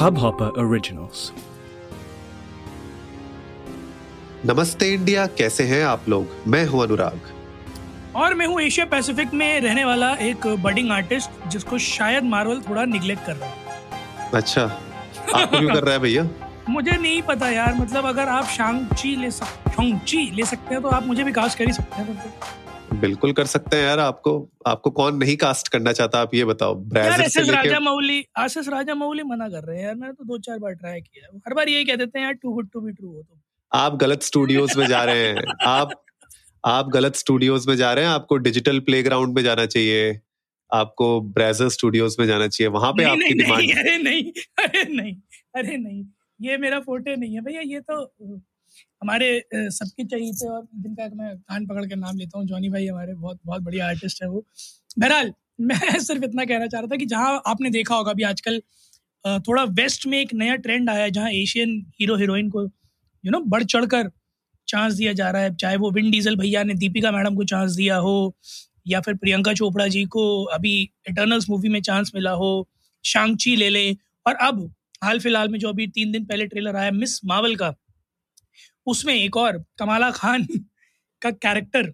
Hubhopper Originals. नमस्ते India कैसे हैं आप लोग? मैं हूँ अनुराग। और मैं हूँ एशिया पैसिफिक में रहने वाला एक बडिंग आर्टिस्ट जिसको शायद मार्वल थोड़ा निग्लेक्ट कर रहा है। अच्छा आपको क्यों कर रहा है भैया? मुझे नहीं पता यार मतलब अगर आप शांगची ले सक शांगची ले सकते हैं तो आप मुझे भी कास्ट कर ही सकते हैं। बिल्कुल कर सकते हैं यार आपको आपको कौन नहीं कास्ट करना चाहता आप ये बताओ। यार ब्राज़ील एस से एस लेके राजा मौली राजा मौली मना कर रहे हैं यार मैंने तो दो चार बार ट्राई किया है। हर बार यही कह देते हैं यार too good to be true हो तो आप गलत स्टूडियोज में जा रहे हैं आप आप गलत स्टूडियोज में जा रहे हैं आपको डिजिटल प्लेग्राउंड में जाना चाहिए आपको ब्राउज़र स्टूडियोज में जाना चाहिए वहाँ पे आपकी डिमांड अरे नहीं अरे नहीं अरे नहीं ये मेरा फ़ोटो नहीं है भैया ये तो हमारे सबके चाहिए थे और जिनका मैं कान पकड़ के नाम लेता हूँ, जॉनी भाई हमारे बहुत बहुत बढ़िया आर्टिस्ट है वो। बहरहाल, मैं सिर्फ़ इतना कहना चाह रहा था कि जहाँ आपने देखा होगा अभी आजकल थोड़ा वेस्ट में एक नया ट्रेंड आया है, जहाँ एशियन हीरो हीरोइन को यू नो बढ़ चढ़कर चांस दिया जा रहा है। चाहे वो विन डीजल भैया ने दीपिका मैडम को चांस दिया हो, या फिर प्रियंका चोपड़ा जी को अभी इटर्नल्स मूवी में चांस मिला हो शांगची ले लें। और अब, हाल फ़िलहाल में जो अभी तीन दिन पहले ट्रेलर आया मिस मावल का उसमें एक और, कमाला खान का कैरेक्टर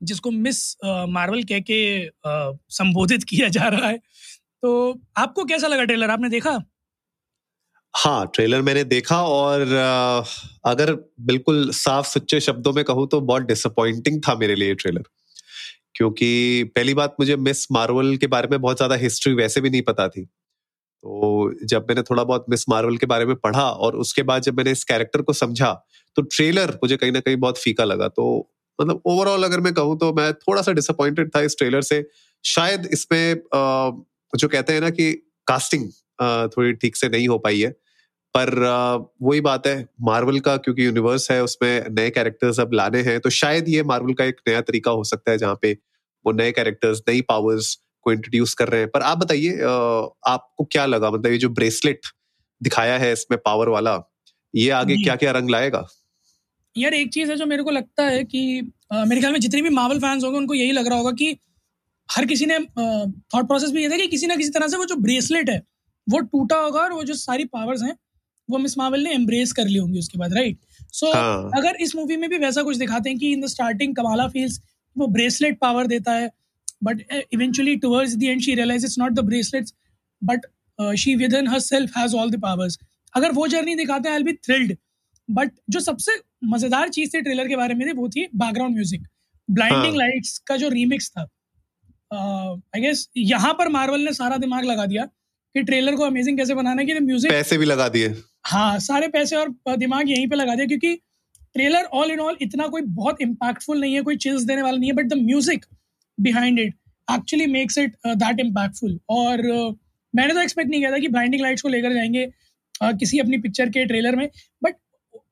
जिसको मिस मार्वल कह के संबोधित किया जा रहा है। तो आपको कैसा लगा ट्रेलर आपने देखा? हाँ ट्रेलर मैंने देखा और अगर बिल्कुल साफ़ सच्चे शब्दों में कहूँ तो बहुत डिसअपॉइंटिंग था मेरे लिए ट्रेलर क्योंकि पहली बात मुझे मिस मार्वल के बारे में बहुत ज़्यादा हिस्ट्री वैसे भी नहीं पता थी। तो जब मैंने थोड़ा बहुत मिस मार्वल के बारे में पढ़ा और उसके बाद जब मैंने इस कैरेक्टर को समझा तो ट्रेलर मुझे कहीं ना कहीं बहुत फीका लगा। तो मतलब ओवरऑल अगर मैं कहूँ तो मैं थोड़ा सा डिसअपॉइंटेड था इस ट्रेलर से। शायद इसमें जो कहते हैं ना कि कास्टिंग थोड़ी ठीक से नहीं हो पाई है। पर वही बात है, मार्वल का क्योंकि यूनिवर्स है, उसमें नए कैरेक्टर्स अब लाने हैं तो शायद ये मार्वल का एक नया तरीका हो सकता है जहाँ पे वो नए कैरेक्टर्स नई पावर्स को इंट्रोड्यूस कर रहे हैं। पर आप बताइए आपको क्या लगा? मतलब ये जो ब्रेसलेट दिखाया है इसमें पावर वाला ये आगे क्या क्या रंग लाएगा? यार एक चीज़ है जो मेरे को लगता है कि अ, मेरे ख्याल में जितने भी मावल फैंस होंगे उनको यही लग रहा होगा कि हर किसी ने थॉट प्रोसेस भी ये था कि किसी ना किसी तरह से वो जो ब्रेसलेट है वो टूटा होगा और वो जो सारी पावर्स हैं वो मिस मावल ने एम्ब्रेस कर ली होंगी उसके बाद राइट सो so, हाँ। अगर इस मूवी में भी वैसा कुछ दिखाते हैं कि in the starting Kamala feels वो ब्रेसलेट पावर देता है but eventually towards the end she realise it's not the bracelets but she within herself has all the powers अगर वो जर्नी दिखाते हैं आई बी थ्रिल्ड बट जो सबसे मज़ेदार चीज़ थी ट्रेलर के बारे में थी वो थी बैकग्राउंड म्यूज़िक ब्लाइंडिंग। लाइट्स का जो रीमिक्स था आई गेस यहाँ पर मार्वल ने सारा दिमाग लगा दिया कि ट्रेलर को अमेजिंग कैसे बनाना है कि म्यूज़िक पैसे भी लगा दिए। हाँ सारे पैसे और दिमाग यहीं पे लगा दिया क्योंकि ट्रेलर ऑल इन ऑल इतना कोई बहुत इम्पैक्टफुल नहीं है कोई चिल्स देने वाला नहीं है but the music behind it actually makes it that impactful और uh, मैंने तो एक्सपेक्ट नहीं किया था कि ब्लाइंडिंग लाइट्स को लेकर जाएँगे uh, किसी अपनी पिक्चर के ट्रेलर में। But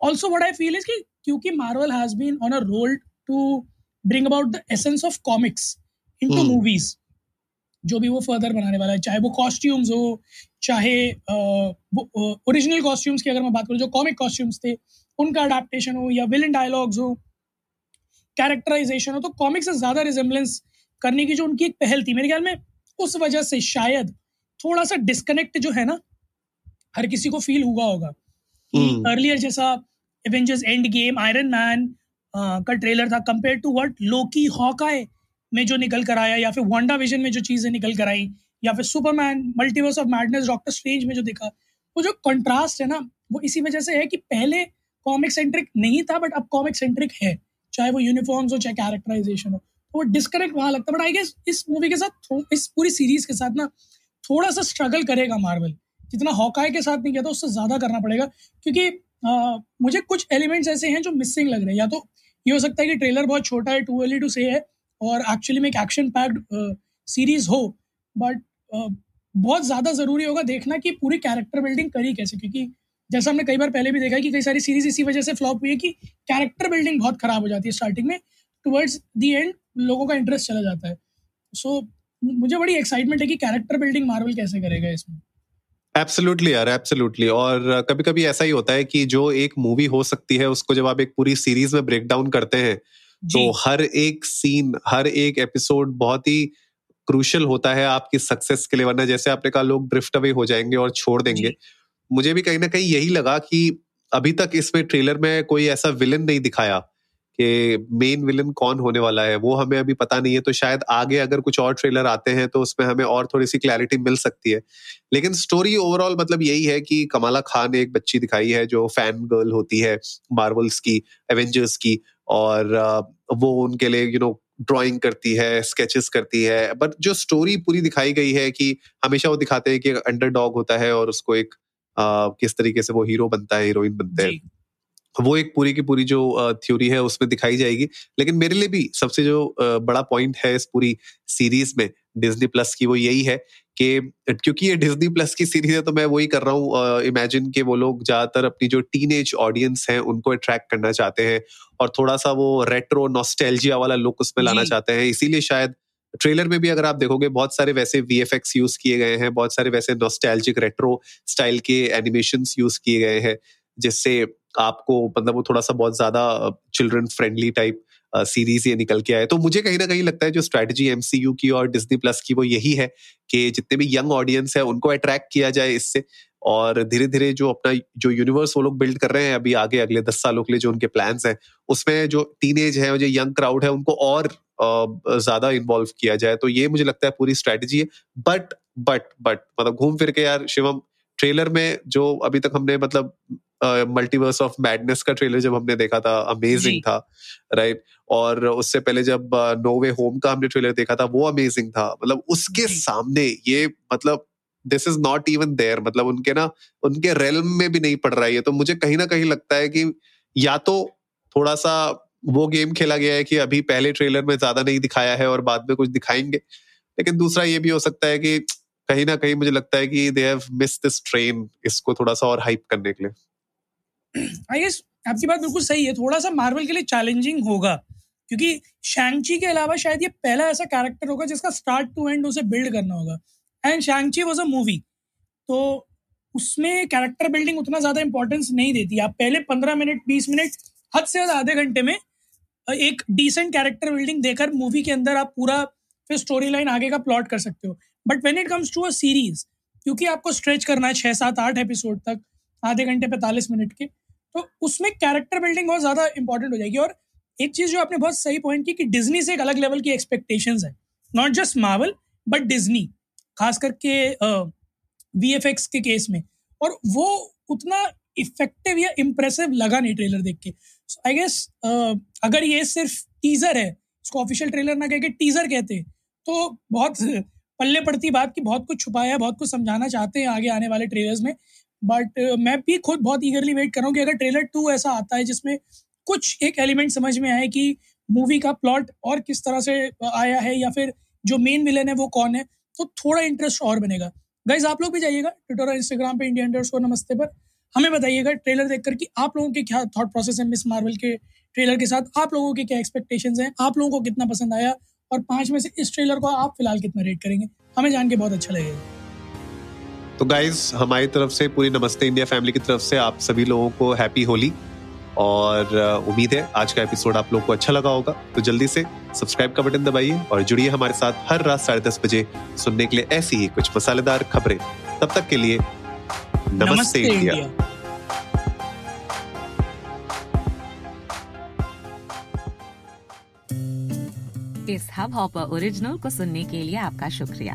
also what I feel is कि क्योंकि Marvel has been on a roll to bring about the essence of comics into. Movies जो भी वो फर्दर बनाने वाला है चाहे वो कॉस्ट्यूम्स हो चाहे ओरिजिनल कॉस्ट्यूम्स की अगर मैं बात करूँ जो कॉमिक कॉस्ट्यूम्स थे उनका अडेप्टेशन हो या विलन डायलॉग्स हो कैरेक्टराइजेशन हो तो कॉमिक से ज़्यादा रिजेम्बलेंस करने की जो उनकी एक पहल थी मेरे ख्याल में उस वजह से शायद थोड़ा सा डिस्कनेक्ट जो है ना हर किसी को फील हुआ होगा कि हम्म। अर्लियर जैसा Avengers end game iron man का ट्रेलर था compare to what Loki Hawkeye में जो निकल कर आया या फिर वांडा विजन में जो चीज़ें निकल कर आई या फिर Superman Multiverse of Madness Doctor Strange में जो देखा वो जो कंट्रास्ट है ना वो इसी वजह से है कि पहले कॉमिक सेंट्रिक नहीं था बट अब कॉमिक सेंट्रिक है चाहे वो यूनिफॉर्म्स हो चाहे कैरेक्टराइजेशन हो वो डिस्कनेक्ट वहाँ लगता है। बट आई गेस इस मूवी के साथ इस पूरी सीरीज़ के साथ ना थोड़ा सा स्ट्रगल करेगा मार्वल जितना हॉकाई के साथ नहीं किया था उससे ज़्यादा करना पड़ेगा। क्योंकि अ, मुझे कुछ एलिमेंट्स ऐसे हैं जो मिसिंग लग रहे हैं। या तो ये हो सकता है कि ट्रेलर बहुत छोटा है टू अर्ली टू से है और एक्चुअली में एक एक्शन पैक्ड सीरीज़ हो। बट बहुत ज़्यादा ज़रूरी होगा देखना कि पूरी कैरेक्टर बिल्डिंग करी कैसे। क्योंकि जैसा हमने कई बार पहले भी देखा कि कई सारी सीरीज़ इसी वजह से फ्लॉप हुई है कि कैरेक्टर बिल्डिंग बहुत खराब हो जाती है स्टार्टिंग में। टुवर्ड्स दी एंड लोगों का इंटरेस्ट चला जाता है। सो मुझे बड़ी एक्साइटमेंट है कि कैरेक्टर बिल्डिंग मार्वल कैसे करेगा इसमें। एब्सोल्युटली यार एब्सोल्युटली और कभी कभी ऐसा ही होता है कि जो एक मूवी हो सकती है उसको जब आप एक पूरी सीरीज़ में ब्रेक डाउन करते हैं तो हर एक सीन हर एक एपिसोड बहुत ही क्रूशल होता है आपकी सक्सेस के लिए वरना जैसे आपने कहा लोग ड्रिफ्ट अवे हो जाएँगे और छोड़ देंगे। मुझे भी कहीं ना कहीं यही लगा कि अभी तक इसमें ट्रेलर में कोई ऐसा विलन नहीं दिखाया। कि मेन विलन कौन होने वाला है वो हमें अभी पता नहीं है तो शायद आगे अगर कुछ और ट्रेलर आते हैं तो उसमें हमें और थोड़ी सी क्लैरिटी मिल सकती है। लेकिन स्टोरी ओवरऑल मतलब यही है कि कमाला खान एक बच्ची दिखाई है जो फ़ैन गर्ल होती है मार्वल्स की एवेंजर्स की और वो उनके लिए यू नो ड्राइंग करती है स्केचेस करती है बट जो स्टोरी पूरी दिखाई गई है कि हमेशा वो दिखाते हैं कि अंडर डॉग होता है और उसको एक आ, किस तरीके से वो हीरो बनता है हीरोइन बनते हैं। वो एक पूरी की पूरी जो थ्योरी है उसमें दिखाई जाएगी। लेकिन मेरे लिए भी सबसे जो बड़ा पॉइंट है इस पूरी सीरीज़ में डिज्नी प्लस की वो यही है कि क्योंकि ये डिज्नी प्लस की सीरीज़ है तो मैं वही कर रहा हूँ इमेजिन के वो लोग ज़्यादातर अपनी जो टीन ऑडियंस है उनको अट्रैक्ट करना चाहते हैं और थोड़ा सा वो रेट्रो नॉस्टैल्जिया वाला लुक उसमें लाना चाहते हैं। इसीलिए शायद ट्रेलर में भी अगर आप देखोगे बहुत सारे वैसे वीएफएक्स यूज़ किए गए हैं बहुत सारे वैसे नॉस्टैल्जिक रेट्रो स्टाइल के एनिमेशन यूज़ किए गए हैं। जिससे आपको मतलब वो थोड़ा सा बहुत ज़्यादा चिल्ड्रन फ्रेंडली टाइप सीरीज़ ये निकल के आए। तो मुझे कहीं ना कहीं लगता है जो स्ट्रेटजी एमसीयू की और डिज्नी प्लस की वो यही है कि जितने भी यंग ऑडियंस है, उनको अट्रैक्ट किया जाए इससे और धीरे धीरे जो अपना, जो यूनिवर्स वो लोग बिल्ड कर रहे हैं अभी आगे, अगले दस सालों के लिए जो उनके प्लान्स हैं, उसमें जो टीन एज है, जो यंग क्राउड है, उनको और ज़्यादा इन्वॉल्व किया जाए। तो ये मुझे लगता है पूरी स्ट्रेटेजी है। बट बट बट मतलब घूम फिर के यार, शिवम ट्रेलर में जो अभी तक हमने मतलब मल्टीवर्स ऑफ़ मैडनेस का ट्रेलर जब हमने देखा था अमेजिंग था राइट और उससे पहले जब नो वे होम का हमने ट्रेलर देखा था वो अमेजिंग था। मतलब उसके सामने ये मतलब this is not even there मतलब उनके ना उनके रेलम में भी नहीं पड़ रहा है तो मुझे कहीं ना कहीं लगता है कि या तो थोड़ा सा वो गेम खेला गया है कि अभी पहले ट्रेलर में ज़्यादा नहीं दिखाया है और बाद में कुछ दिखाएँगे। लेकिन दूसरा ये भी हो सकता है कि कहीं ना कहीं मुझे लगता है कि they have miss this train इसको थोड़ा सा और हाइप करने के लिए। आई गेस आपकी बात बिल्कुल सही है। थोड़ा सा मार्वल के लिए चैलेंजिंग होगा, क्योंकि शैंगची के अलावा शायद ये पहला ऐसा कैरेक्टर होगा जिसका स्टार्ट टू एंड उसे बिल्ड करना होगा। And Shang Chi was a movie तो उसमें कैरेक्टर बिल्डिंग उतना ज़्यादा इंपॉर्टेंस नहीं देती। आप पहले पंद्रह मिनट, बीस मिनट, हद से ज़्यादा आधे घंटे में एक डिसेंट कैरेक्टर बिल्डिंग देकर मूवी के अंदर आप पूरा फिर स्टोरी लाइन आगे का प्लॉट कर सकते हो। But when it comes to a series क्योंकि आपको स्ट्रेच करना है छः सात, आठ एपिसोड तक, आधे घंटे, पैंतालीस मिनट के तो उसमें कैरेक्टर बिल्डिंग बहुत ज़्यादा इंपॉर्टेंट हो जाएगी। और एक चीज़ जो आपने बहुत सही पॉइंट की कि डिज्नी से एक अलग लेवल की एक्सपेक्टेशंस है। Not just Marvel but Disney खास करके वी एक्स के केस में। और वो उतना इफ़ेक्टिव या इम्प्रेसिव लगा नहीं ट्रेलर देख के। आई गेस अगर ये सिर्फ़ टीजर है, इसको ऑफिशियल ट्रेलर ना कह के टीजर कहते तो बहुत पल्ले पड़ती बात की बहुत कुछ छुपाया है बहुत कुछ समझाना चाहते हैं आगे आने वाले ट्रेलर्स में। बट uh, मैं भी खुद बहुत ईगरली वेट कर रहा हूँ कि अगर ट्रेलर टू ऐसा आता है जिसमें कुछ एक एलिमेंट समझ में आए कि मूवी का प्लॉट और किस तरह से आया है या फिर जो मेन विलन है वो कौन है तो थोड़ा इंटरेस्ट और बनेगा। गाइज़ आप लोग भी जाइएगा ट्विटर और इंस्टाग्राम पे इंडिया इंडर नमस्ते पर। हमें बताइएगा ट्रेलर देखकर कि आप लोगों के क्या थॉट प्रोसेस है मिस मार्वल के ट्रेलर के साथ? आप लोगों के क्या एक्सपेक्टेशंस हैं? आप लोगों को कितना पसंद आया? और पाँच में से इस ट्रेलर को आप फ़िलहाल कितना रेट करेंगे? हमें जान के बहुत अच्छा लगेगा। तो गाइज़ हमारी तरफ़ से पूरी नमस्ते इंडिया फैमिली की तरफ़ से आप सभी लोगों को हैप्पी होली। और उम्मीद है आज का एपिसोड आप लोग को अच्छा लगा होगा। तो जल्दी से सब्सक्राइब का बटन दबाइए और जुड़िए हमारे साथ हर रात साढ़े दस बजे सुनने के लिए ऐसी ही कुछ मसालेदार खबरें। तब तक के लिए नमस्ते, नमस्ते इंडिया, इंडिया। इस हब हॉपर ओरिजिनल को सुनने के लिए आपका शुक्रिया।